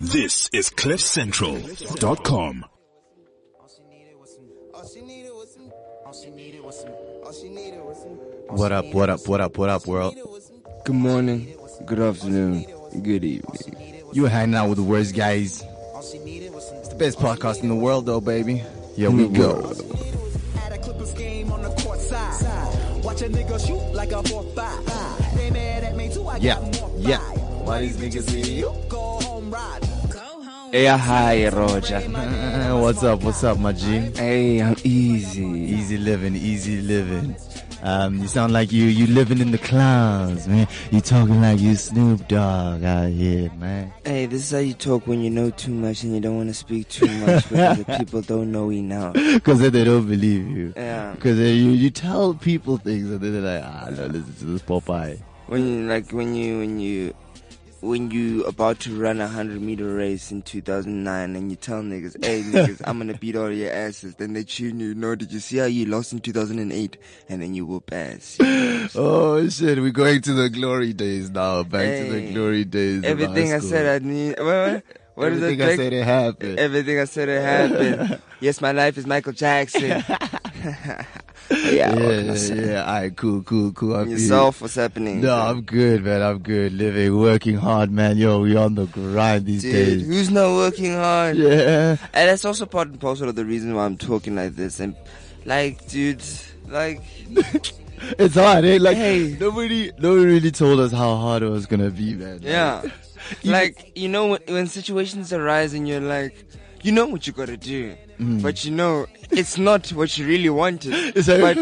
This is CliffCentral.com. What up, what up, what up, what up, world? Good morning, good afternoon, good evening. You were hanging out with the worst guys. It's the best podcast in the world, though, baby. Here we go. At a Clippers game on the court side. Watch a nigga shoot like a 4-5. They mad at me too, I Yeah, yeah. Why these niggas see you? Hey, hi, Roger. What's up, what's up, my G? Hey, I'm easy. Easy living, easy living. Um, you sound like you you living in the clouds, man. You talking like you Snoop Dogg out here, man. Hey, this is how you talk when you know too much and you don't want to speak too much because the people don't know enough. Because then they don't believe you. Yeah. Because you you tell people things and then they're like, ah, no, listen to this Popeye. When you, like, when you, when you, when you about to run a hundred meter race in 2009 and you tell niggas, hey niggas, I'm gonna beat all your asses. Then they tune you. No, did you see how you lost in 2008? And then you whoop ass. Oh shit, we're going to the glory days now. Back to the glory days. Everything I said I need. What, what, what is Everything it? I said it happened. Everything I said it happened. yes, my life is Michael Jackson. yeah, yeah, what yeah. All right, cool, cool, cool. I And feel yourself, what's happening? No, I'm good, man. I'm good. Living, working hard, man. Yo, we on the grind these Dude, days. who's not working hard? Yeah. And that's also part and parcel of the reason why I'm talking like this. And like, dude, like, It's hard, eh? Like, Hey. nobody, nobody really told us how hard it was gonna be, man. yeah, like you know when, when situations arise and you're like, you know what you gotta do, but you know it's not what you really wanted. But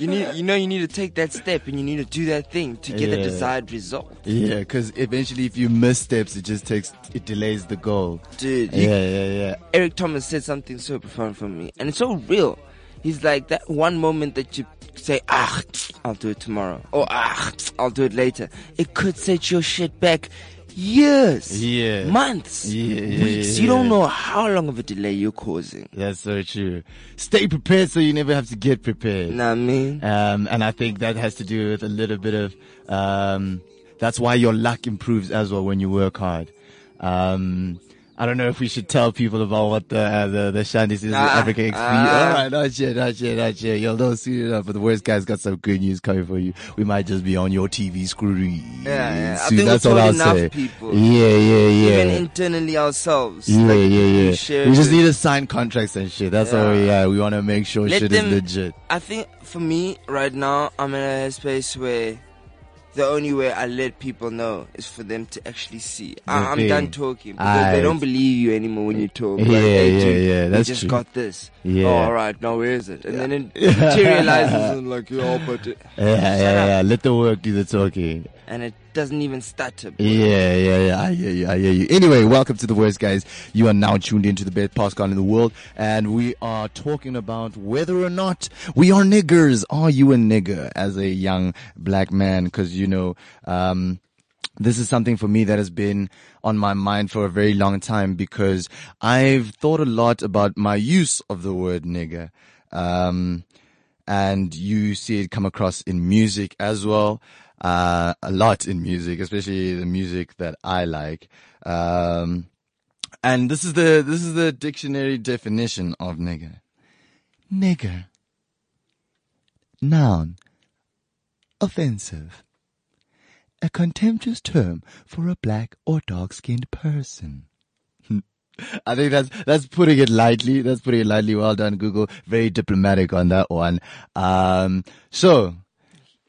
you need, you know, you need to take that step and you need to do that thing to get the desired result, Yeah, because eventually, if you miss steps, it just takes, it delays the goal. dude. You Yeah, yeah, yeah. Eric Thomas said something so profound for me, and it's so real. He's like that one moment that you say, ah, I'll do it tomorrow, or ah, I'll do it later. It could set your shit back years, Yeah. months, Yeah, yeah, weeks. You don't know how long of a delay you're causing. That's so true. Stay prepared so you never have to get prepared. Know what I mean? Um, and I think that has to do with a little bit of, um, that's why your luck improves as well when you work hard. Um, I don't know if we should tell people about what the, uh, the, the Shandy is Ah, Africa XP. ah. Alright, not yet, not yet, not yet. Yo, don't see it up, but the worst guy's got some good news coming for you. We might just be on your TV screen. Yeah, yeah. I think that's we all I'll enough say. people. Yeah, yeah, yeah. Even internally ourselves. Yeah, like, yeah, we yeah. We just need to sign contracts and shit. That's all. Yeah. Yeah, we want to make sure Let shit them- is legit. I think for me right now, I'm in a space where the only way I let people know is for them to actually see. I, I'm done talking because they don't believe you anymore when you talk. Yeah, yeah, dude, yeah, that's just true. got this. Yeah. Oh, all right. Now where is it? And then it materializes and like, yo, but it, Yeah, yeah, Shut yeah. Let the work do the talking. and it doesn't even stutter. bro. Yeah, yeah, yeah. I hear you. Anyway, welcome to the worst guys. You are now tuned into the best podcast in the world, and we are talking about whether or not we are niggers. Are you a nigger as a young black man? Because you know, um, this is something for me that has been on my mind for a very long time because I've thought a lot about my use of the word nigger. Um, and you see it come across in music as well. Uh, a lot in music, especially the music that I like. Um, and this is the, this is the dictionary definition of nigger. Nigger. Noun. Offensive. A contemptuous term for a black or dark skinned person. I think that's that's putting it lightly. That's putting it lightly. Well done, Google. Very diplomatic on that one. Um, so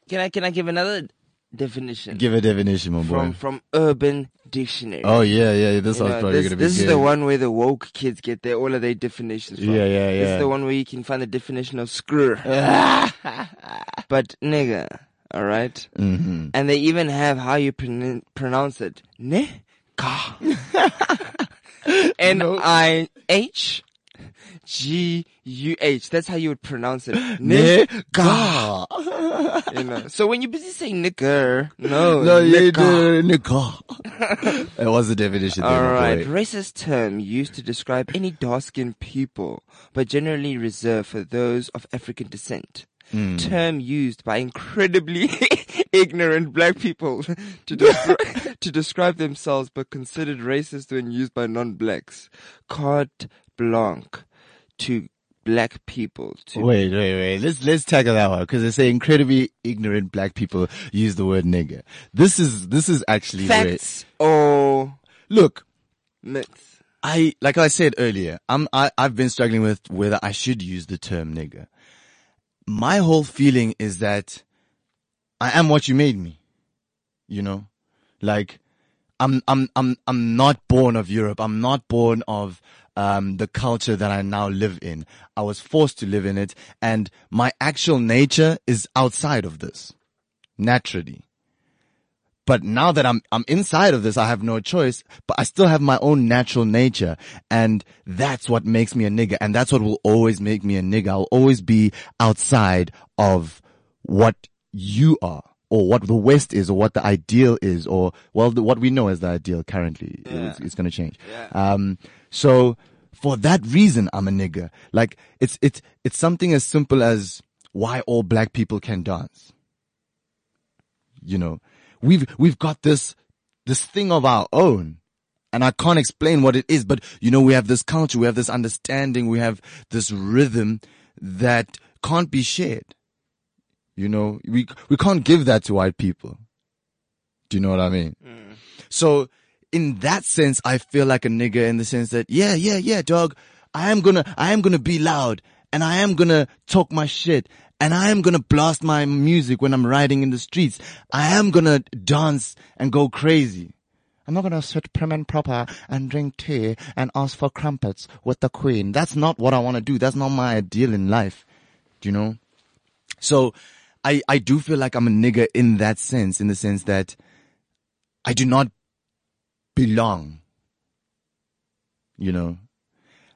Can I can I give another definition give a definition, my boy. from from Urban Dictionary? oh yeah, yeah. This You one's know, probably this gonna be this is the one where the woke kids get their all of their definitions from. Yeah, yeah, This yeah. is the one where you can find the definition of screw. but nigga, all right? Mhm. And they even have how you pron- pronounce it. Ne? Ka. N I H G U H. That's how you would pronounce it. Nigga. You know. So when you're busy saying nigger, no, No, yeah, nigga. the nigga. That was the definition. there, All right, racist term used to describe any dark-skinned people, but generally reserved for those of African descent. Hmm. term used by incredibly ignorant black people to descri- to describe themselves, but considered racist when used by non-blacks. Carte blanche to black people. To Wait, wait, wait. Let's let's tackle that one because they say incredibly ignorant black people use the word nigger. This is this is actually where- facts or Look, myths. I like I said earlier, I'm I, I've been struggling with whether I should use the term nigger. My whole feeling is that I am what you made me. You know? Like I'm I'm I'm I'm not born of Europe. I'm not born of um, the culture that I now live in. I was forced to live in it and my actual nature is outside of this. Naturally. But now that I'm, I'm inside of this, I have no choice, but I still have my own natural nature. And that's what makes me a nigger. And that's what will always make me a nigger. I'll always be outside of what you are or what the West is or what the ideal is or, well, the, what we know as the ideal currently. It's, it's going to change. Um, so for that reason, I'm a nigger. Like it's, it's, it's something as simple as why all black people can dance you know, we've, we've got this, this thing of our own. And I can't explain what it is, but you know, we have this culture, we have this understanding, we have this rhythm that can't be shared. You know, we, we can't give that to white people. Do you know what I mean? Mm. So in that sense, I feel like a nigger in the sense that, yeah, yeah, yeah, dog. I am gonna, I am gonna be loud and I am gonna talk my shit and I am gonna blast my music when I'm riding in the streets. I am gonna dance and go crazy. I'm not gonna sit prim and proper and drink tea and ask for crumpets with the queen. That's not what I wanna do. That's not my ideal in life. Do you know? So I, I do feel like I'm a nigger in that sense, in the sense that I do not belong. You know,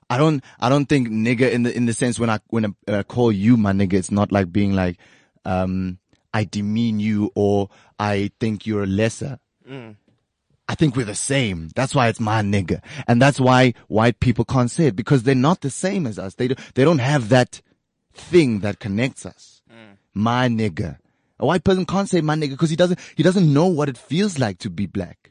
I don't, I don't think nigger in the, in the sense when I, when I, uh, call you my nigger, it's not like being like, um, I demean you or I think you're lesser. I think we're the same. That's why it's my nigger. And that's why white people can't say it because they're not the same as us. They, do, they don't have that thing that connects us. My nigger. A white person can't say my nigger because he doesn't, he doesn't know what it feels like to be black.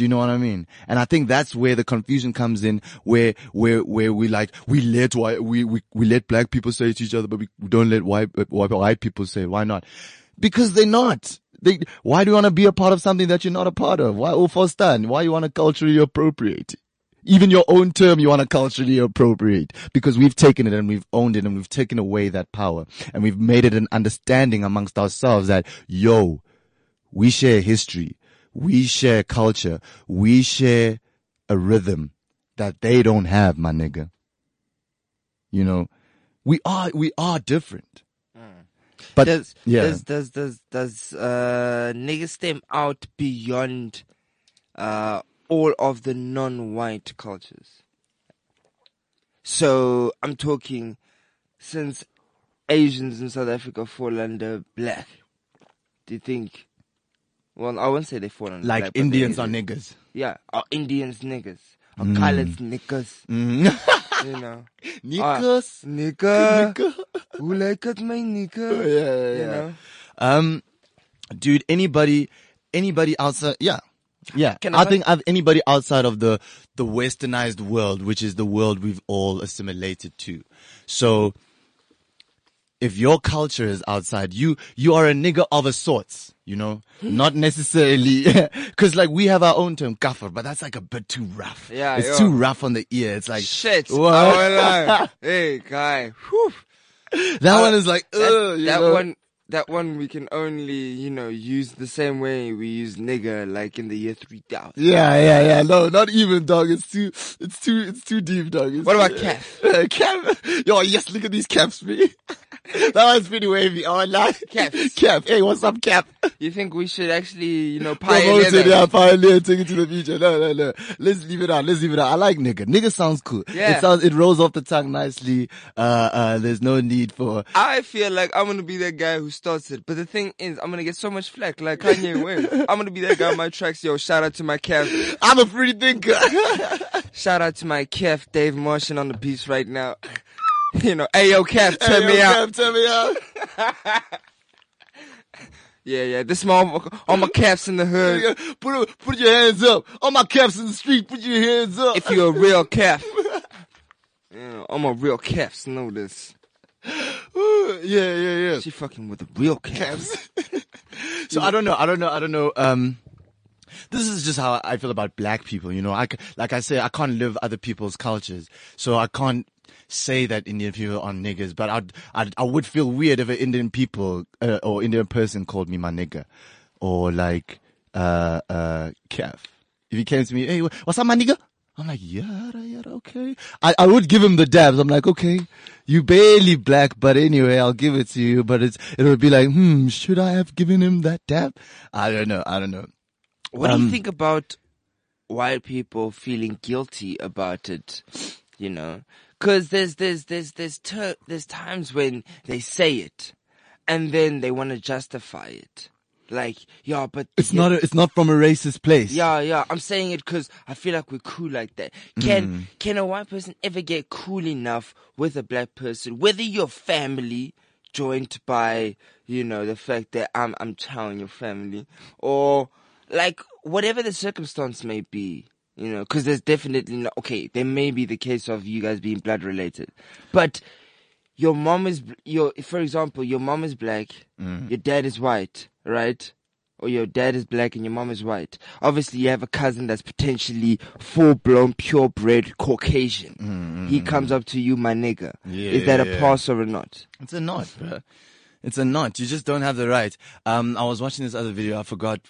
Do you know what I mean? And I think that's where the confusion comes in, where, where, where we like, we let white, we, we, we let black people say to each other, but we don't let white, white, people say. Why not? Because they're not. They, why do you want to be a part of something that you're not a part of? Why oh, stand? Why you want to culturally appropriate? Even your own term you want to culturally appropriate because we've taken it and we've owned it and we've taken away that power and we've made it an understanding amongst ourselves that, yo, we share history. We share culture. We share a rhythm that they don't have, my nigga. You know, we are, we are different. But does yeah. does does does does uh nigger stem out beyond uh all of the non-white cultures? So I'm talking since Asians in South Africa fall under black. Do you think? Well, I won't say they fall under like black, Indians are niggas. Yeah, are Indians niggas, are Mm. coloureds niggas. Mm. You know, Niggas. nigga, Nigga. who like it, my nigga? Yeah, yeah, You yeah. know. Um, dude, anybody, anybody outside, yeah, yeah. Can I I- think I've, anybody outside of the the westernized world, which is the world we've all assimilated to. So, if your culture is outside, you you are a nigger of a sorts. You know, not necessarily because like we have our own term kafir, but that's like a bit too rough. Yeah, it's yeah. too rough on the ear. It's like Shit. What? Hey, guy. Whew. that Uh, one is like That, that one, that one we can only, you know, use the same way we use nigger, like in the year 3000. Yeah, yeah, yeah. No, not even, dog. It's too, it's too, it's too deep, dog. It's What about too- calf? Cap? Yo, yes, look at these caps, me. that one's pretty wavy. Oh, nah. Caps. Cap. Hey, what's up, Cap? You think we should actually, you know, Promote pioneer it, yeah, pioneer, take it to the future. No, no, no. Let's leave it out. Let's leave it out. I like nigga. Nigga sounds cool. Yeah. It sounds, it rolls off the tongue nicely. Uh, uh, there's no need for, I feel like I'm gonna be that guy who starts it, but the thing is, I'm gonna get so much flack, like Kanye West. I'm gonna be that guy on my tracks. Yo, shout out to my calf. I'm a free thinker. Shout out to my calf, Dave Martian on the beats right now. You know, Ayo yo, Cap, turn me yo, out. Turn me out. Yeah, yeah. This my all my caps in the hood. Put put your hands up. All my caps in the street. Put your hands up. If you're a real cap, yeah, all my real caps know this. yeah, yeah, yeah. She fucking with the real caps. So I don't know. I don't know. I don't know. Um, this is just how I feel about black people. You know, I like I say, I can't live other people's cultures, so I can't say that Indian people are niggers. But I'd, I'd I would feel weird if an Indian people uh, or Indian person called me my nigger, or like uh uh Kev. If he came to me, hey, what's up, my nigga? I'm like, yeah, yeah, okay. I, I would give him the dabs. I'm like, okay, you barely black, but anyway, I'll give it to you. But it's it would be like, hmm, should I have given him that dab? I don't know. I don't know. What do Um, you think about white people feeling guilty about it? You know, because there's there's there's there's ter- there's times when they say it, and then they want to justify it. Like, yeah, but It's yeah, not. A, it's not from a racist place. Yeah, yeah. I'm saying it because I feel like we're cool like that. Can Mm. can a white person ever get cool enough with a black person, whether you're family joined by you know the fact that I'm I'm telling your family, or like whatever the circumstance may be. You know, because there's definitely not, okay. There may be the case of you guys being blood related, but your mom is your for example your mom is black mm. your dad is white right or your dad is black and your mom is white obviously you have a cousin that's potentially full-blown purebred caucasian mm, mm, he comes up to you my nigga Yeah, is that a yeah. pass or a not It's a knot, bro. It's a knot. You just don't have the right. Um, I was watching this other video. I forgot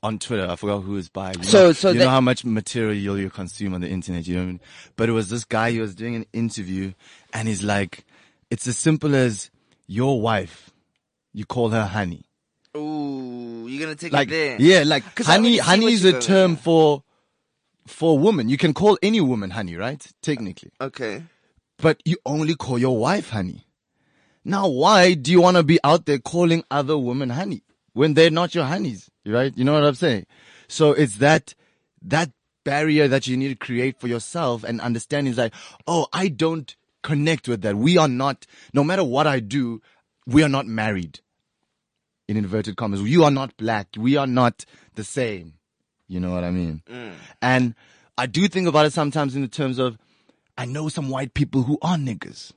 on Twitter. I forgot who was by. You So- know, so you that- know how much material you consume on the internet. You know, what I mean? but it was this guy. He was doing an interview, and he's like, "It's as simple as your wife. You call her honey. Ooh, you're gonna take Like, it there yeah, like honey. Honey is a term for for woman. You can call any woman honey, right? Technically uh, okay but you only call your wife honey. Now, why do you want to be out there calling other women honey when they're not your honeys? Right? You know what I'm saying? So it's that, that barrier that you need to create for yourself and understand is like, oh, I don't connect with that. We are not, no matter what I do, we are not married. In inverted commas, you are not black. We are not the same. You know what I mean? And I do think about it sometimes in the terms of, I know some white people who are niggas.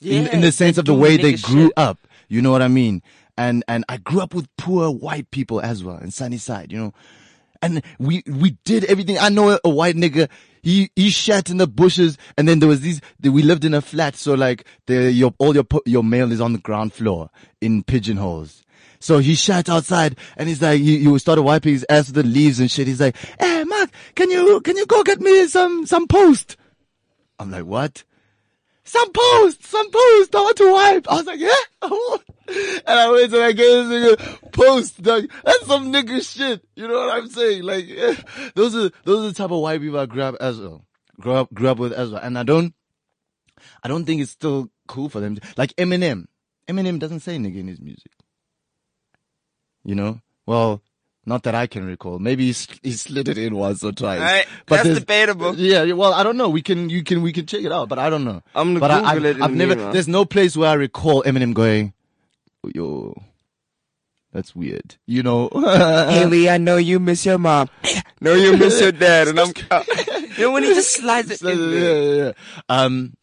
in, in the sense of the way they grew shit. up. You know what I mean? And, and I grew up with poor white people as well in Sunnyside, you know. And we, we did everything. I know a, a white nigga, he, he shat in the bushes and then there was these, we lived in a flat. So like the, your, all your, your mail is on the ground floor in pigeonholes. So he shat outside and he's like, he, he started wiping his ass with the leaves and shit. He's like, Hey, Mark, can you, can you go get me some, some post? I'm like, what? Some post, some post, I want to wipe. I was like, yeah? and I went and I gave this nigga post, dog. That's some nigga shit. You know what I'm saying? Like, yeah, those are, those are the type of white people I up as well. Grew up, grew up with as well. And I don't, I don't think it's still cool for them. To, like Eminem. Eminem doesn't say nigga in his music. You know? Well, not that I can recall. Maybe he, he slid it in once or twice. Alright, that's debatable. Yeah, yeah, well, I don't know. We can, you can, we can check it out, but I don't know. I'm gonna but I, Google I've, it in I've the never. meanwhile. There's no place where I recall Eminem going, "Yo, that's weird." You know? Hailie, I know you miss your mom. know you miss your dad, and I'm. you know when he just slides it So, in yeah, yeah, yeah. Um,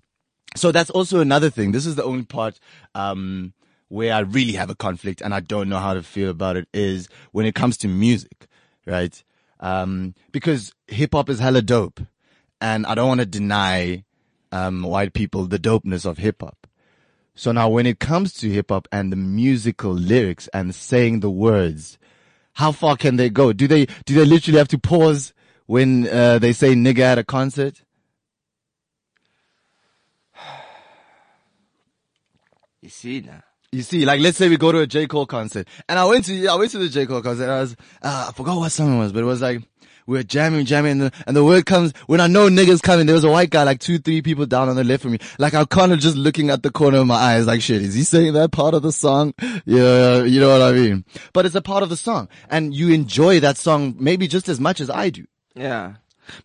so that's also another thing. This is the only part, um, where I really have a conflict and I don't know how to feel about it is when it comes to music, right? Um, because hip hop is hella dope and I don't want to deny, um, white people the dopeness of hip hop. So now when it comes to hip hop and the musical lyrics and saying the words, how far can they go? Do they, do they literally have to pause when, uh, they say nigga at a concert? You see now. You see, like let's say we go to a J Cole concert, and I went to I went to the J Cole concert. And I was uh, I forgot what song it was, but it was like we were jamming, jamming, and the, and the word comes when I know niggas coming. There was a white guy, like two, three people down on the left from me. Like I'm kind of just looking at the corner of my eyes, like shit. Is he saying that part of the song? Yeah, you know what I mean. But it's a part of the song, and you enjoy that song maybe just as much as I do. Yeah.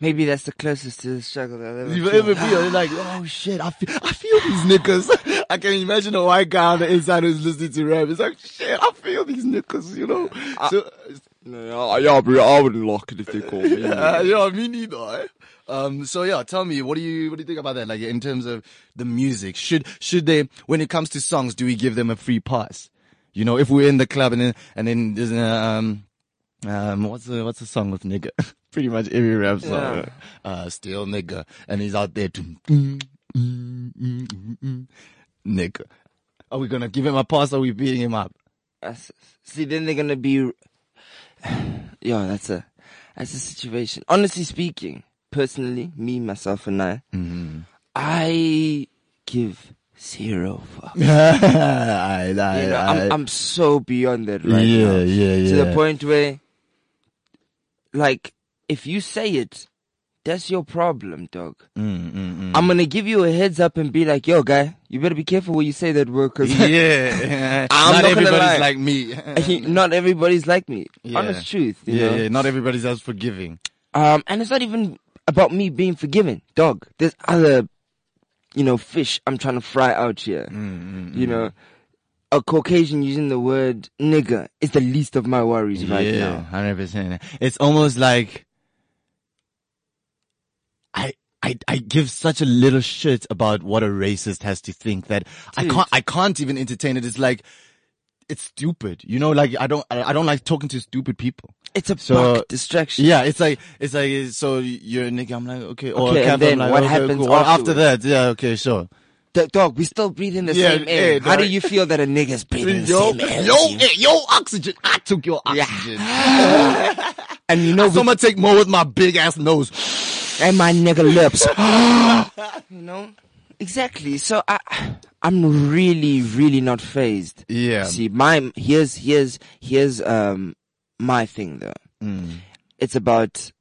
Maybe that's the closest to the struggle that I've ever You felt. ever feel you're like, oh shit, I feel, I feel these niggas. I can imagine a white guy on the inside who's listening to rap. It's like, shit, I feel these niggas, you know? so, No, yeah, bro, I wouldn't lock it if they call me. uh, yeah, me neither. eh? Um, so yeah, tell me, what do you, what do you think about that? Like in terms of the music, should, should they, when it comes to songs, do we give them a free pass? You know, if we're in the club and then, and then there's um, um, what's the, what's the song with nigga? Pretty much every rap song. Yeah. Uh, still nigga. And he's out there to, mm, mm, mm, mm, mm, nigga. Are we gonna give him a pass or are we beating him up? That's- See, then they're gonna be. Yeah, that's a that's a situation. Honestly speaking, personally, me, myself, and I, Mm-hmm. I give zero fuck. I, I, You know, I- I'm I'm so beyond that right yeah, now. yeah, yeah. To the point where, like, if you say it, that's your problem, dog. Mm, mm, mm. I'm gonna give you a heads up and be like, yo, guy, you better be careful when you say that word, cause yeah. I'm not not everybody's like me. not everybody's like me. Yeah. Honest truth. You yeah, know? yeah. Not everybody's as forgiving. Um, and it's not even about me being forgiven, dog. There's other, you know, fish I'm trying to fry out here. Mm, You know, a Caucasian using the word nigger is the least of my worries right now. Yeah, hundred percent. It's almost like I. I, I give such a little shit about what a racist has to think that I can't I can't even entertain it. It's like it's stupid, you know. Like I don't I don't like talking to stupid people. It's a So- distraction. Yeah, it's like it's like so you're a nigga. I'm like okay, or Okay, and then like, what okay, happens cool. After that? Yeah, okay, sure. D- dog, we still breathing the Yeah, same air. yeah, How do you feel that a nigga's breathing the Yo, same air? yo, hey, yo, oxygen. I took your oxygen. And you know, I'm gonna take more with my big ass nose. And my nigga lips. you know? Exactly. So I, I'm really, really not phased. Yeah. See, my, here's, here's, here's, um, my thing though. Mm. It's about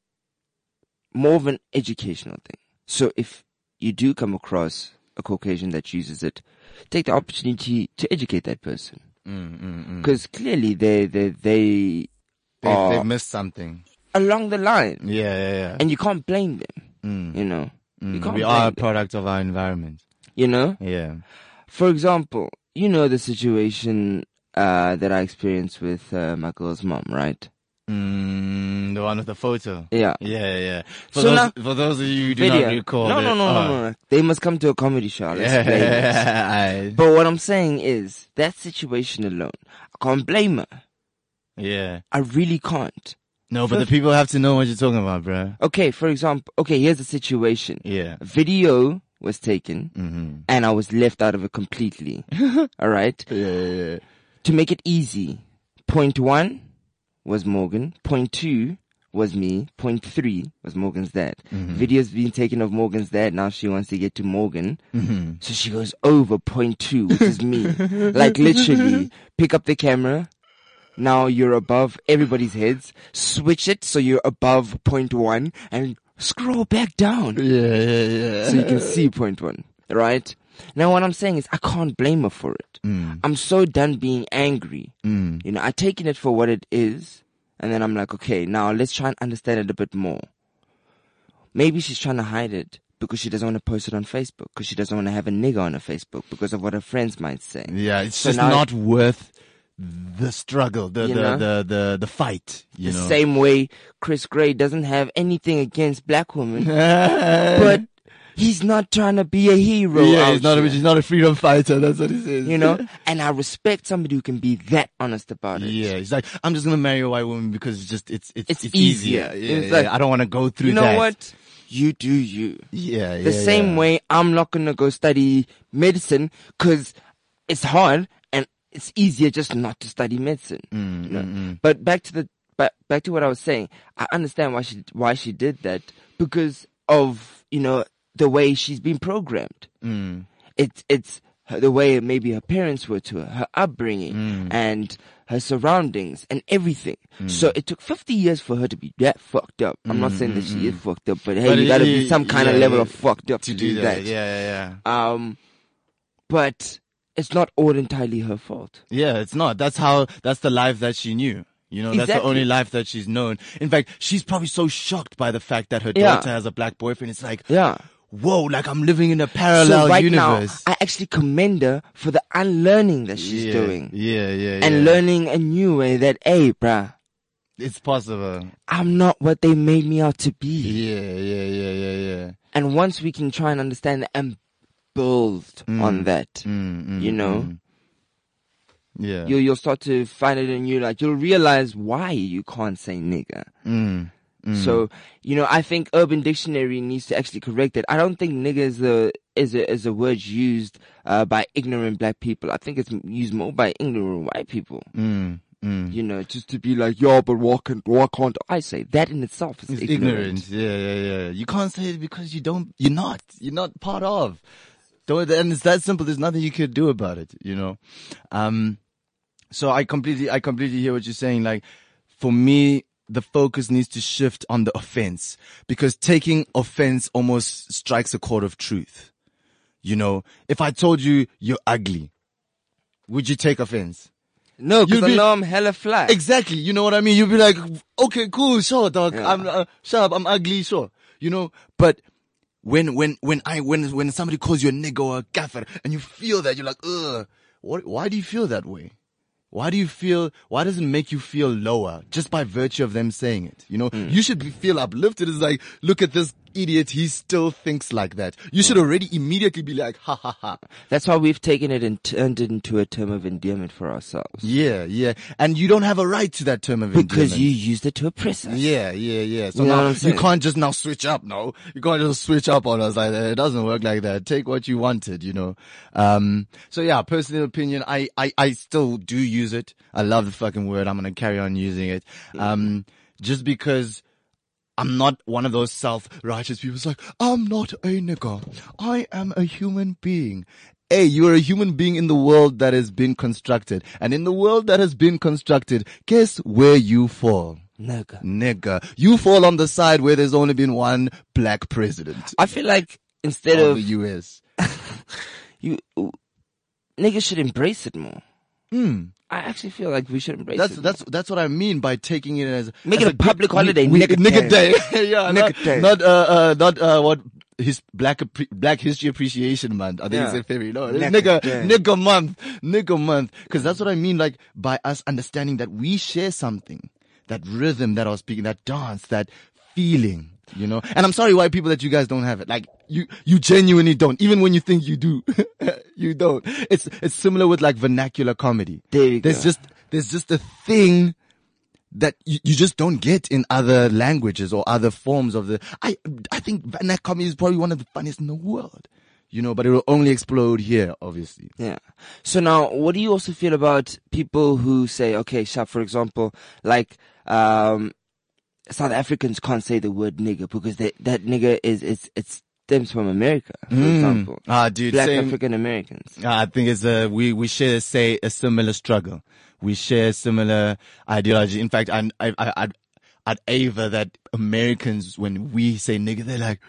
more of an educational thing. So if you do come across a Caucasian that uses it, take the opportunity to educate that person. Mm, mm, mm. Because clearly they, they, they They, are they've missed something. Along the line. Yeah, yeah, yeah. And you can't blame them. Mm, You know? You mm. can't We are a them. product of our environment. You know? Yeah. For example, you know the situation uh, that I experienced with uh, my girl's mom, right? Mm, the one with the photo. Yeah. Yeah, yeah. For, So those, now- for those of you who do Video. not recall. no, no, no, oh. no, no. They must come to a comedy show. Let's Yeah, play this. I- But what I'm saying is that situation alone, I can't blame her. yeah. I really can't. No, but the people have to know what you're talking about, bro. Okay, for example, okay, here's the situation. Yeah. Video was taken Mm-hmm. and I was left out of it completely. All right. Yeah, yeah, yeah. To make it easy, point one was Morgan. Point two was me. Point three was Morgan's dad. Video's been taken of Morgan's dad. Now she wants to get to Morgan. So she goes over point two, which is me. like literally, pick up the camera. Now you're above everybody's heads. Switch it so you're above point one and scroll back down Yeah, yeah, yeah. so you can see point one, right? Now what I'm saying is I can't blame her for it. Mm. I'm so done being angry. Mm. You know, I taken it for what it is, and then I'm like, okay, now let's try and understand it a bit more. Maybe she's trying to hide it because she doesn't want to post it on Facebook, because she doesn't want to have a nigga on her Facebook because of what her friends might say. Yeah, it's So just not worth the struggle, the the, the the the fight. You the know, same way Chris Gray doesn't have anything against black women, but he's not trying to be a hero. yeah, he's not a, he's not a freedom fighter. That's what he says. you know, and I respect somebody who can be that honest about it. Yeah, he's like, I'm just gonna marry a white woman because it's just it's it's It's easier. easier. Yeah, It's yeah, like, I don't want to go through you know that. what? You do you. Yeah, yeah. The same yeah. way I'm not gonna go study medicine because it's hard it's easier just not to study medicine. Mm, you know? But back to the back back to what I was saying. I understand why she why she did that because of you know the way she's been programmed. Mm. It's it's her, the way maybe her parents were to her, her upbringing, Mm. and her surroundings and everything. So it took 50 years for her to be that fucked up. I'm not saying that she is fucked up, but hey, Mm, But you gotta be some kind of level of fucked up to do that. Yeah, yeah, yeah. Um, but it's not all entirely her fault. Yeah, it's not. That's how. That's the life that she knew. You know, that's the only life that she's known. In fact, she's probably so shocked by the fact that her Yeah. daughter has a black boyfriend. It's like, Yeah. whoa, like I'm living in a parallel so right universe. now, I actually commend her for the unlearning that she's yeah, doing Yeah, yeah, yeah. and learning a new way that, hey, bruh, It's possible. I'm not what they made me out to be. Yeah, yeah, yeah, yeah, yeah. And once we can try and understand and build on that, Mm, mm, you know, mm. Yeah. you'll, you'll start to find it in you, like, you'll realize why you can't say nigger. Mm, mm. So, you know, I think Urban Dictionary needs to actually correct it. I don't think nigger is a, is a, is a word used, uh, by ignorant black people. I think it's used more by ignorant white people. Mm, mm. You know, just to be like, yeah, but why can't, why can't I say that in itself is It's ignorant. ignorant. Yeah, yeah, yeah. You can't say it because you don't, you're not, you're not part of. Don't, and it's that simple. There's nothing you could do about it, you know? Um, so I completely, I completely hear what you're saying. Like, for me, the focus needs to shift on the offense because taking offense almost strikes a chord of truth. You know, if I told you you're ugly, would you take offense? No, because I know I'm hella flat. Exactly. You know what I mean? You'd be like, okay, cool, sure, dog. Yeah. I'm, uh, shut up. I'm ugly, sure. You know, but when, when, when I, when, when somebody calls you a nigga or a gaffer and you feel that, you're like, ugh, what, why do you feel that way? Why do you feel, why does it make you feel lower just by virtue of them saying it? You know, hmm. you should be, feel uplifted. It's like, look at this idiot. He still thinks like that. You should already immediately be like, ha ha ha. That's why we've taken it and turned it into a term of endearment for ourselves. Yeah, yeah. And you don't have a right to that term of endearment. Because you used it to oppress us. Yeah, yeah, yeah. So You now you can't just now switch up. No, you can't just switch up on us like that. It doesn't work like that. Take what you wanted, you know. Um. So yeah, personal opinion. I I I still do use it. I love the fucking word. I'm gonna carry on using it. Um. Just because. I'm not one of those self-righteous people. It's like, I'm not a nigger. I am a human being. Hey, you're a human being in the world that has been constructed. And in the world that has been constructed, guess where you fall? Nigga. Nigga. You fall on the side where there's only been one black president I feel like instead of of the US. you, niggas should embrace it more. Hmm. I actually feel like we should embrace That's it. that's that's what I mean by taking it as Make as it a public holiday, we- nigga nigga day. day. yeah, Nigga not, day. not uh uh not uh what his black Black History Appreciation Month. I think Yeah. it's in February. No, it's nigga nigga month, nigga month. Because that's what I mean. Like by us understanding that we share something, that rhythm that I was speaking, that dance, that feeling. You know, and I'm sorry, white people, that you guys don't have it. Like you, you genuinely don't. Even when you think you do, you don't. It's it's similar with like vernacular comedy. There you There's go. just there's just a thing that you, you just don't get in other languages or other forms of the. I I think vernacular comedy is probably one of the funniest in the world. You know, but it will only explode here, obviously. Yeah. So now, what do you also feel about people who say, okay, Shab, for example, like, um, South Africans can't say the word nigger because they, that nigger is, is, it stems from America, for example. Ah, dude, Black same- African Americans. I think it's a we we share say a similar struggle. We share similar ideology. In fact, I I I I'd, I'd aver that Americans when we say nigga, they're like.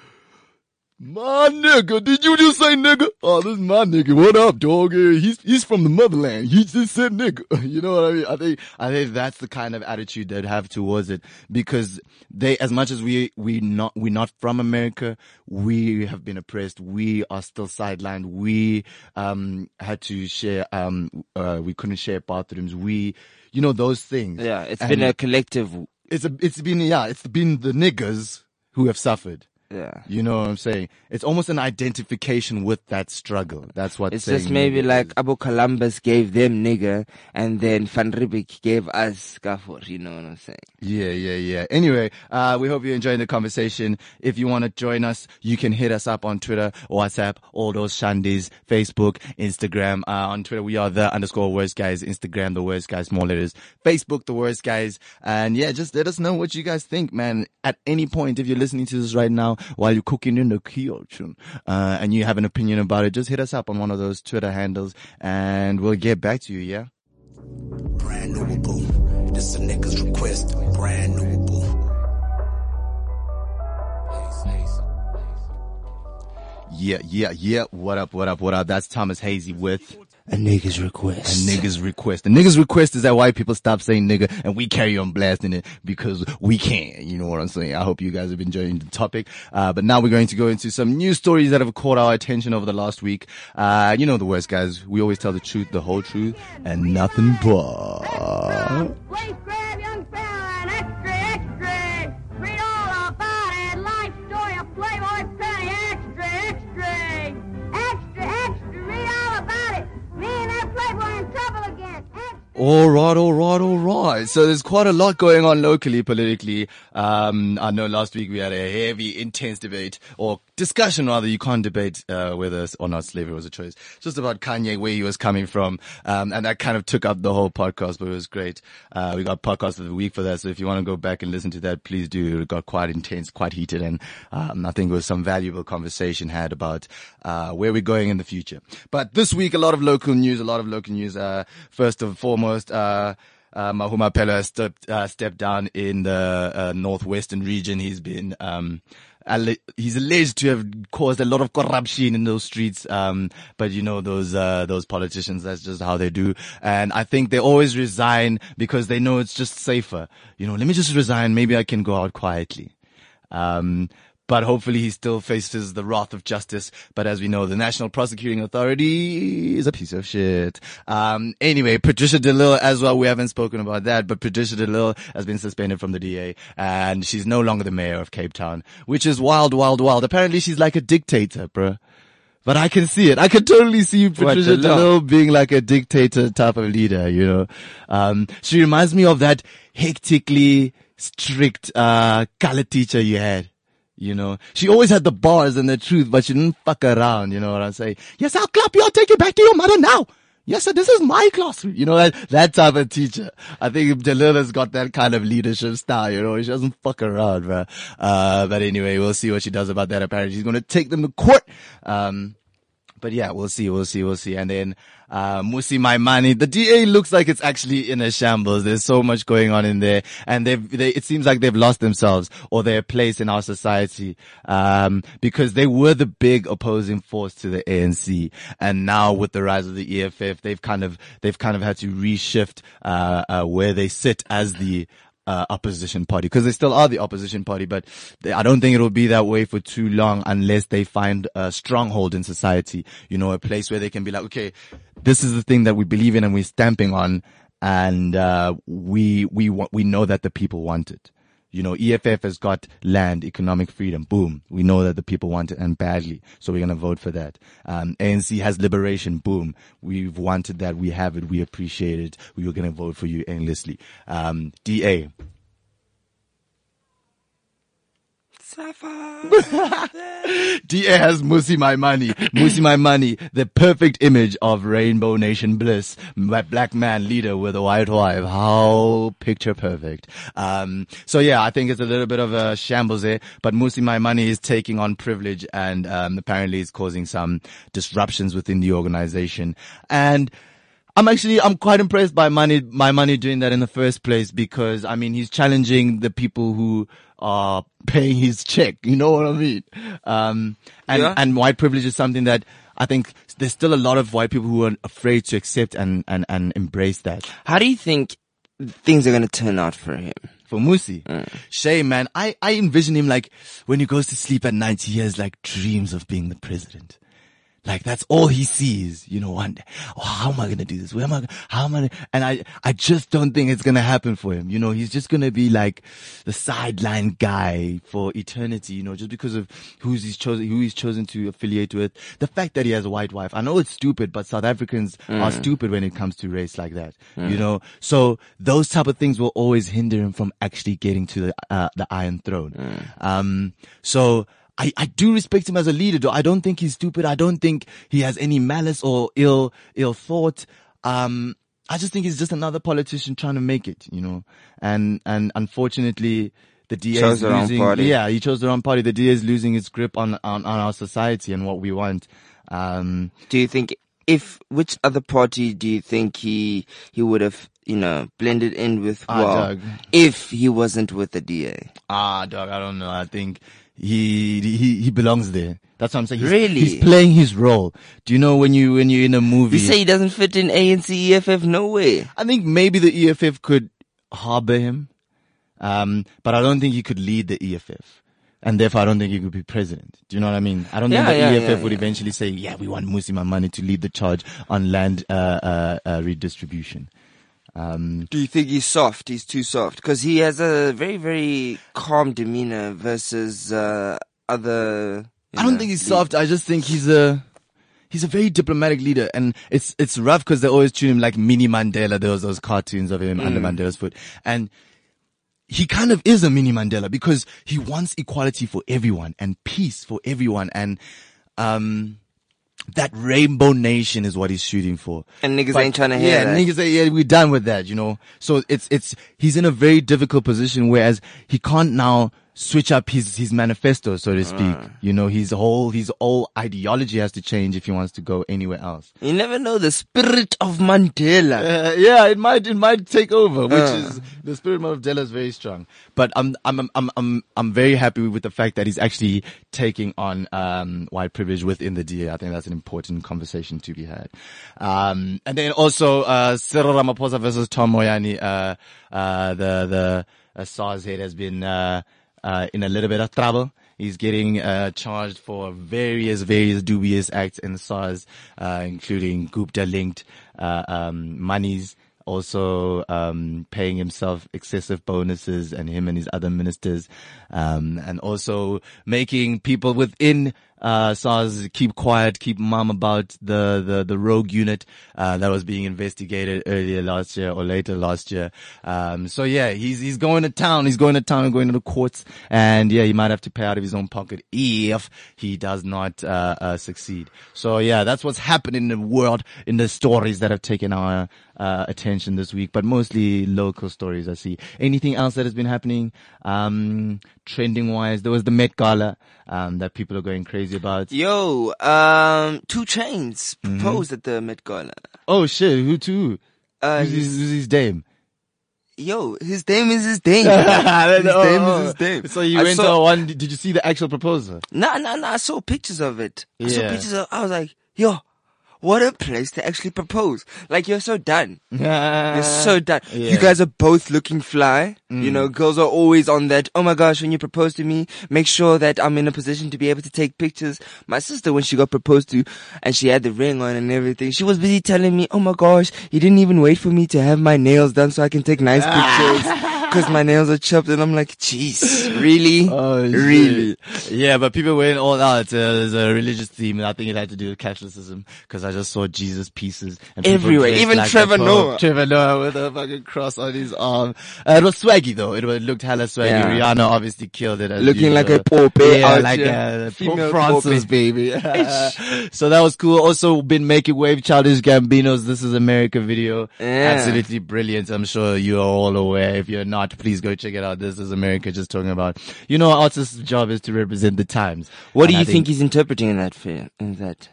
My nigga, did you just say nigga? Oh, this is my nigga. What up, dog? He's he's from the motherland. He just said nigga. You know what I mean? I think I think that's the kind of attitude they'd have towards it because they, as much as we we not we not from America, we have been oppressed. We are still sidelined. We um had to share um uh we couldn't share bathrooms. We, you know, those things. Yeah. It's And been a collective, it's a it's been yeah it's been the niggers who have suffered. Yeah. You know what I'm saying? It's almost an identification with that struggle. That's what It's just maybe like is. Abu Columbus gave them nigger and then Van Riebeeck gave us Gafford, you know what I'm saying? Yeah, yeah, yeah. Anyway, uh, we hope you're enjoying the conversation. If you want to join us, you can hit us up on Twitter, WhatsApp, all those shandies, Facebook, Instagram. Uh, on Twitter, we are the underscore worst guys. Instagram, the worst guys, small letters. Facebook, the worst guys. And yeah, just let us know what you guys think, man. At any point, if you're listening to this right now while you're cooking in the kitchen, uh, and you have an opinion about it, just hit us up on one of those Twitter handles and we'll get back to you, yeah? Brand new boo. This a nigga's request. Brand new boo. Yeah, yeah, yeah. What up, what up, what up? That's Thomas Hazy with A nigga's request. A nigga's request. The nigga's request is that white people stop saying nigga and we carry on blasting it because we can. You know what I'm saying? I hope you guys have been enjoying the topic. Uh, but now we're going to go into some news stories that have caught our attention over the last week. Uh, you know the worst, guys. We always tell the truth, the whole truth, and nothing but. All right, all right, all right. So there's quite a lot going on locally, politically. Um, I know last week we had a heavy, intense debate or discussion rather. You can't debate uh, whether or not slavery was a choice. Just about Kanye, where he was coming from, um, and that kind of took up the whole podcast. But it was great. Uh, we got podcast of the week for that. So if you want to go back and listen to that, please do. It got quite intense, quite heated, and um, I think it was some valuable conversation had about uh, where we're going in the future. But this week, a lot of local news. A lot of local news. Uh, first and foremost, uh, uh, Mahuma stepped, uh, stepped down in the uh, northwestern region. He's been um, alle- he's alleged to have caused a lot of corruption in those streets. Um, but you know those uh, those politicians, that's just how they do. And I think they always resign because they know it's just safer. You know, let me just resign. Maybe I can go out quietly. Um, but hopefully he still faces the wrath of justice. But as we know, the National Prosecuting Authority is a piece of shit. Um, anyway, Patricia de Lille as well. We haven't spoken about that, but Patricia de Lille has been suspended from the DA and she's no longer the mayor of Cape Town, which is wild, wild, wild. Apparently she's like a dictator, bruh. But I can see it. I can totally see Patricia de Lille? DeLille being like a dictator type of leader, you know. Um, she reminds me of that hectically strict, uh, color teacher you had. You know, she always had the bars and the truth, but she didn't fuck around. You know what I'm saying? Yes, I'll clap you. I'll take you back to your mother now. Yes, sir. This is my classroom. You know that that type of teacher. I think de Lille's got that kind of leadership style. You know, she doesn't fuck around, bro. Uh, but anyway, we'll see what she does about that. Apparently, she's going to take them to court. Um, but yeah, we'll see, we'll see, we'll see. And then, uh, Mmusi Maimane, the DA looks like it's actually in a shambles. There's so much going on in there and they've, they, it seems like they've lost themselves or their place in our society, um, because they were the big opposing force to the ANC. And now with the rise of the EFF, they've kind of, they've kind of had to reshift, uh, uh, where they sit as the, uh, opposition party because they still are the opposition party, but they, I don't think it will be that way for too long unless they find a stronghold in society. You know, a place where they can be like, okay, this is the thing that we believe in and we're stamping on, and uh, we we wa- we know that the people want it. You know, EFF has got land, economic freedom. Boom. We know that the people want it and badly. So we're going to vote for that. Um, ANC has liberation. Boom. We've wanted that. We have it. We appreciate it. We are going to vote for you endlessly. Um, DA. DA has Musi My Money. Mmusi Maimane, the perfect image of Rainbow Nation bliss. Black man leader with a white wife. How picture perfect. Um, so yeah, I think it's a little bit of a shambles there, but Mmusi Maimane is taking on privilege and, um, apparently is causing some disruptions within the organization. And, I'm actually, I'm quite impressed by money, my money doing that in the first place because, I mean, he's challenging the people who are paying his check. You know what I mean? Um, and, Yeah. and white privilege is something that I think there's still a lot of white people who are afraid to accept and, and, and embrace that. How do you think things are going to turn out for him? For Mmusi, Shay, man, I, I envision him like when he goes to sleep at night, he has like dreams of being the president. Like that's all he sees, you know, one day. Oh, how am I going to do this? Where am I? How am I? And I, I just don't think it's going to happen for him. You know, he's just going to be like the sideline guy for eternity, you know, just because of who's he's chosen, who he's chosen to affiliate with. The fact that he has a white wife. I know it's stupid, but South Africans are stupid when it comes to race like that, you know? So those type of things will always hinder him from actually getting to the, uh, the Iron Throne. Um, so, I, I do respect him as a leader though. I don't think he's stupid. I don't think he has any malice or ill, ill thought. Um, I just think he's just another politician trying to make it, you know, and, and unfortunately, the DA Chose is the wrong losing, party. yeah, he chose the wrong party. The DA is losing its grip on, on, on our society and what we want. Um, Do you think if which other party do you think he he would have you know blended in with Ah, well if he wasn't with the DA? Ah, dog, I don't know. I think he he he belongs there. That's what I'm saying. He's, Really? he's playing his role. Do you know when you when you're in a movie? You say he doesn't fit in ANC EFF No way. I think maybe the EFF could harbor him, um, but I don't think he could lead the EFF. And therefore, I don't think he could be president. Do you know what I mean? I don't Yeah, think the yeah, EFF yeah, would eventually say, "Yeah, we want Mmusi Maimane to lead the charge on land uh, uh, uh, redistribution." Um, Do you think he's soft? He's too soft because he has a very, very calm demeanor versus uh, other. I don't know, think he's lead- soft. I just think he's a he's a very diplomatic leader, and it's it's rough because they always treat him like mini Mandela. There was those cartoons of him under Mandela's foot, and he kind of is a mini Mandela because he wants equality for everyone and peace for everyone, and um. That rainbow nation is what he's shooting for. And niggas But- ain't trying to hear yeah, that. niggas say, yeah, we're done with that, you know. So it's it's he's in a very difficult position, whereas he can't now switch up his his manifesto, so to speak. Ah. You know, his whole his whole ideology has to change if he wants to go anywhere else. You never know the spirit of Mandela. Uh, yeah, it might it might take over, which Uh. is the spirit of Mandela is very strong. But I'm I'm I'm I'm I'm very happy with the fact that he's actually taking on um white privilege within the DA. I think that's an important conversation to be had. Um and then also uh Cyril Ramaphosa versus Tom Moyane, uh uh the the uh, SARS head has been uh in a little bit of trouble. He's getting uh, charged for various, various dubious acts in SARS, uh, including Gupta-linked uh, um, monies, also um, paying himself excessive bonuses, and him and his other ministers, um, and also making people within uh, SARS keep quiet, keep mum about the, the, the rogue unit, uh, that was being investigated earlier last year or later last year. Um, so yeah, he's, he's going to town. He's going to town and going to the courts. And yeah, he might have to pay out of his own pocket if he does not, uh, uh, succeed. So yeah, that's what's happened in the world, in the stories that have taken our, uh, attention this week, but mostly local stories I see. Anything else that has been happening, um, trending wise? There was the Met Gala, um, that people are going crazy about. Yo, um, 2 Chainz Mm-hmm. proposed at the Met Gala. Oh shit, who too? Uh, who's, his, who's his dame? yo, his name is his name. his name is his name. So you I went saw- to one, did you see the actual proposal? Nah, nah, nah. I saw pictures of it. I saw pictures of. I was like, yo, what a place to actually propose. Like you're so done. You're so done. Yeah. You guys are both looking fly. You Mm. know, girls are always on that. Oh my gosh, when you propose to me, make sure that I'm in a position to be able to take pictures. My sister, when she got proposed to and she had the ring on and everything, she was busy telling me, oh my gosh, he didn't even wait for me to have my nails done so I can take nice pictures. Cause my nails are chopped and I'm like, jeez, really? Oh, really? Yeah, but people went all out. Uh, there's a religious theme, and I think it had to do with Catholicism because I just saw Jesus pieces and Everywhere. Even like Trevor. Noah. Trevor Noah with a fucking cross on his arm. Uh, it was swaggy though. It, it looked hella swaggy. Yeah. Rihanna obviously killed it. as Looking like a Pope Yeah, like a Female Francis, Pope. baby. so that was cool. Also been making wave Childish Gambino's This Is America video. Yeah. Absolutely brilliant. I'm sure you are all aware. If you're not, please go check it out. This is America just talking about, you know, artist's job is to represent the times. What And do you think, he's interpreting in that film? In that?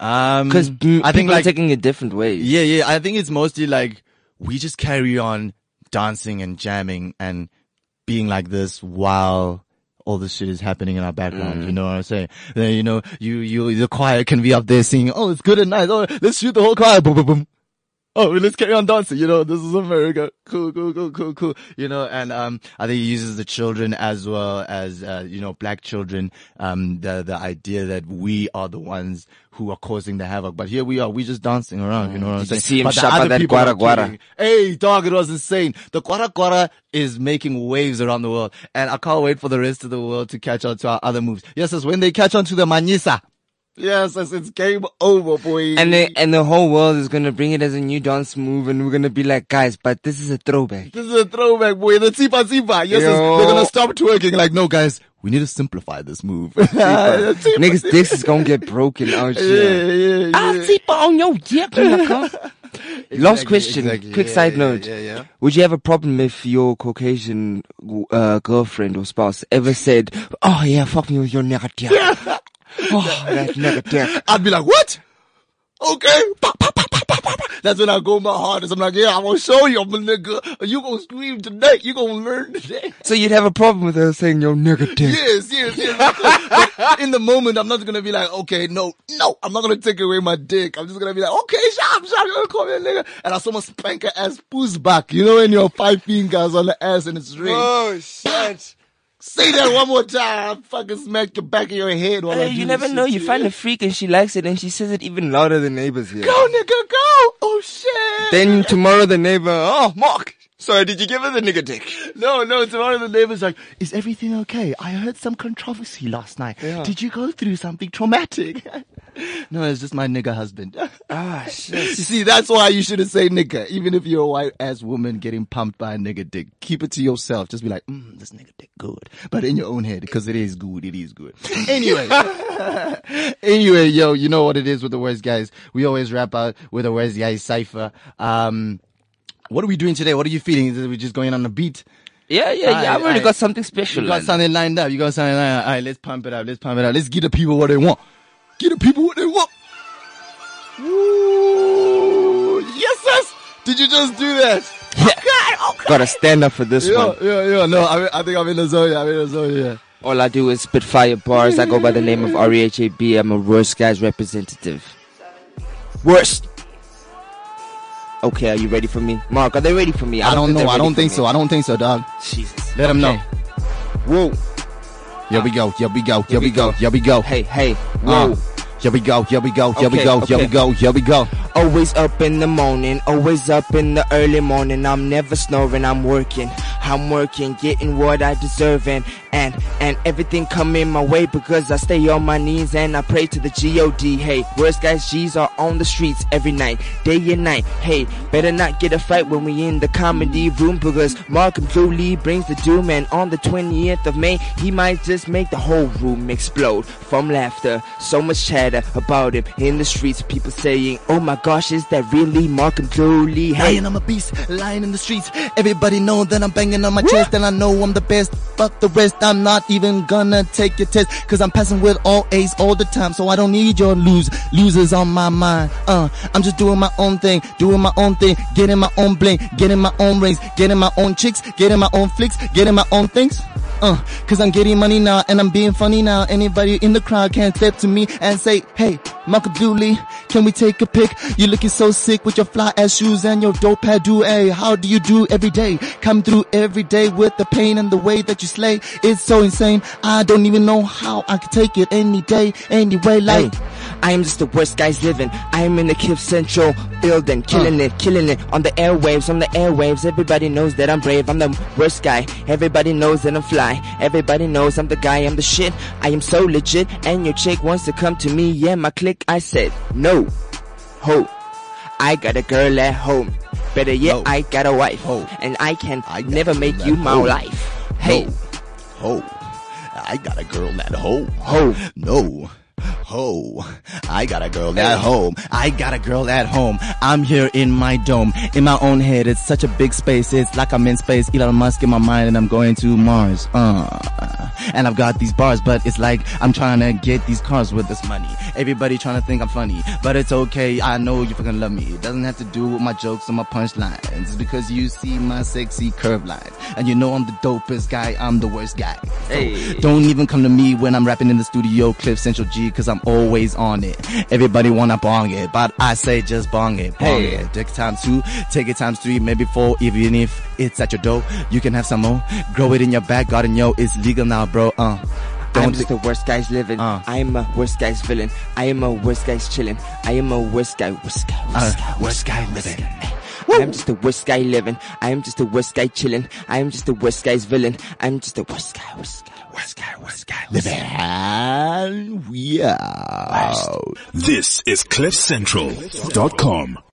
Um, Because I think like, taking it different ways. yeah, yeah. I think it's mostly like we just carry on dancing and jamming and being like this while all this shit is happening in our background. You mm. know what I'm saying? Then, you know, you, you, the choir can be up there singing, oh, it's good and nice. Oh, let's shoot the whole choir. Boom, boom, boom. Oh, let's carry on dancing. You know, this is America. Cool, cool, cool, cool, cool. You know, and, um, I think he uses the children as well as, uh, you know, black children, um, the, the idea that we are the ones who are causing the havoc. But here we are, we just dancing around. You know what I'm Did you saying? see him But the shapa other that gwara gwara? Hey, dog, it was insane. The gwara gwara is making waves around the world. And I can't wait for the rest of the world to catch on to our other moves. Yes, it's when they catch on to the Manisa. Yes, it's, it's game over, boy. And the, and the whole world is gonna bring it as a new dance move and we're gonna be like, guys, but this is a throwback. this is a throwback, boy. The Tsipa Tsipa. Yes, they're gonna stop twerking. Like, no, guys, we need to simplify this move. Niggas' dicks is gonna get broken out Yeah, here. yeah, yeah. I'll tip on your dick, nigga. Last question, exactly. quick Yeah, side yeah, note. yeah, yeah. Would you have a problem if your Caucasian uh, girlfriend or spouse ever said, oh yeah, fuck me with your nigga. Oh, that nigga dick. I'd be like, what? Okay. Pa, pa, pa, pa, pa, pa, pa. That's when I go my hardest. I'm like, yeah, I'm gonna show you I'm a nigga. You gonna scream today. You gonna learn today. So you'd have a problem with her saying yo nigga dick. Yes, yes, yes. In the moment, I'm not gonna be like, okay, no, no, I'm not gonna take away my dick. I'm just gonna be like, okay, sharp, sharp, you're gonna call me a nigga. And I saw my spank her ass push back. You know when your five fingers on the ass and it's ring. Oh shit. Say that one more time. I'll fucking smack the back of your head while I Hey, do you never shit know. to You find a freak and she likes it and she says it even louder than neighbors here. Go, nigga, go. Oh, shit. Then tomorrow the neighbor, oh Mark, sorry, did you give her the nigga dick? No, no, tomorrow the neighbor's like, is everything okay? I heard some controversy last night. Yeah. Did you go through something traumatic? no, it's just my nigga husband. Ah shit. you see, that's why you shouldn't say nigga. Even if you're a white ass woman getting pumped by a nigga dick, keep it to yourself. Just be like, mm, this nigga dick good. But in your own head, because it is good, it is good. Anyway. anyway, yo, you know what it is with the words, guys. We always wrap out with a worst guys cipher. Um, what are we doing today? What are you feeling? Is it we just going on a beat? Yeah, yeah, yeah. I've already got something special. You got something lined up. You got something lined up. All right, let's pump it up. Let's pump it up. Let's give the people what they want. Give the people what they want. Ooh, Yes, yes. Did you just do that? Yeah. Okay. Gotta stand up for this Yeah, one. yeah, yeah. No, I, I think I'm in the zone. Yeah, I'm in the zone. Yeah. All I do is spit fire bars. I go by the name of REHAB. I'm a worst guy's representative. Worst. Okay, are you ready for me? Mark, are they ready for me? I don't know. I don't think me. so. I don't think so, dog. Jesus. Let Okay. know. Whoa. Here we go. Here we go. Here we we go. go. Here we go. Hey, hey. Uh, Here we go. Here we go. Here we Okay, go. Here we go. Here we go. Always up in the morning, always up in the early morning. I'm never snoring, I'm working. I'm working, getting what I deserve and and and everything coming my way because I stay on my knees and I pray to the G-O-D. Hey, worst guys G's are on the streets every night, day and night. Hey, better not get a fight when we in the comedy room because Malcolm Dooley brings the doom and on the 20th of May he might just make the whole room explode from laughter. So much chatter about him in the streets, people saying, "Oh my gosh, is that really Malcolm Dooley?" Hey, Lying, I'm a beast, lying in the streets. Everybody know that I'm banging on my chest and I know I'm the best. Fuck the rest, I'm not even gonna take your test. Cause I'm passing with all A's all the time. So I don't need your lose, losers on my mind. Uh, I'm just doing my own thing, doing my own thing, getting my own bling, getting my own rings, getting my own chicks, getting my own flicks, getting my own things. Uh, cause I'm getting money now and I'm being funny now. Anybody in the crowd can step to me and say, Hey, Michael Dooley, can we take a pic? You're looking so sick with your fly ass shoes and your dope head do. Hey, how do you do every day? Come through every day with the pain and the way that you slay. It's so insane. I don't even know how I could take it any day, anyway. Like, Hey, I am just the worst guys living. I am in the Cliff Central building, killing uh. it, killing it on the airwaves, on the airwaves. Everybody knows that I'm brave. I'm the worst guy. Everybody knows that I'm fly. Everybody knows I'm the guy. I'm the shit. I am so legit. And your chick wants to come to me. Yeah, my click. I said no. Ho. I got a girl at home. Better yet, Ho. I got a wife. Ho. And I can I never make you my home. life. Hey. Ho, I got a girl at home. Ho. No. Ho, I got a girl at home. I got a girl at home. I'm here in my dome, in my own head. It's such a big space. It's like I'm in space. Elon Musk in my mind and I'm going to Mars. Uh, and I've got these bars, but it's like I'm trying to get these cars with this money. Everybody trying to think I'm funny, but it's okay. I know you fucking love me. It doesn't have to do with my jokes or my punchlines. It's because you see my sexy curve lines. And you know I'm the dopest guy. I'm the worst guy. So Hey. don't even come to me when I'm rapping in the studio, Cliff Central G, cause I'm always on it. Everybody wanna bong it, but I say just bong it, bong Hey. it. Take it times two, take it times three, maybe four, even if it's at your door. You can have some more. Grow it in your back garden, yo. It's legal now, bro. Uh. I'm just the worst guy's living. Uh. I am a worst guy's villain. I am a worst guy's chilling. I am a worst guy, worst guy, worst Uh, guy, worst guy living. I am just the worst guy living. I am just the worst guy chilling. I am just the worst guy's villain. I'm just the worst guy, worst guy, worst guy, worst guy living. And we out. This is CliffCentral.com.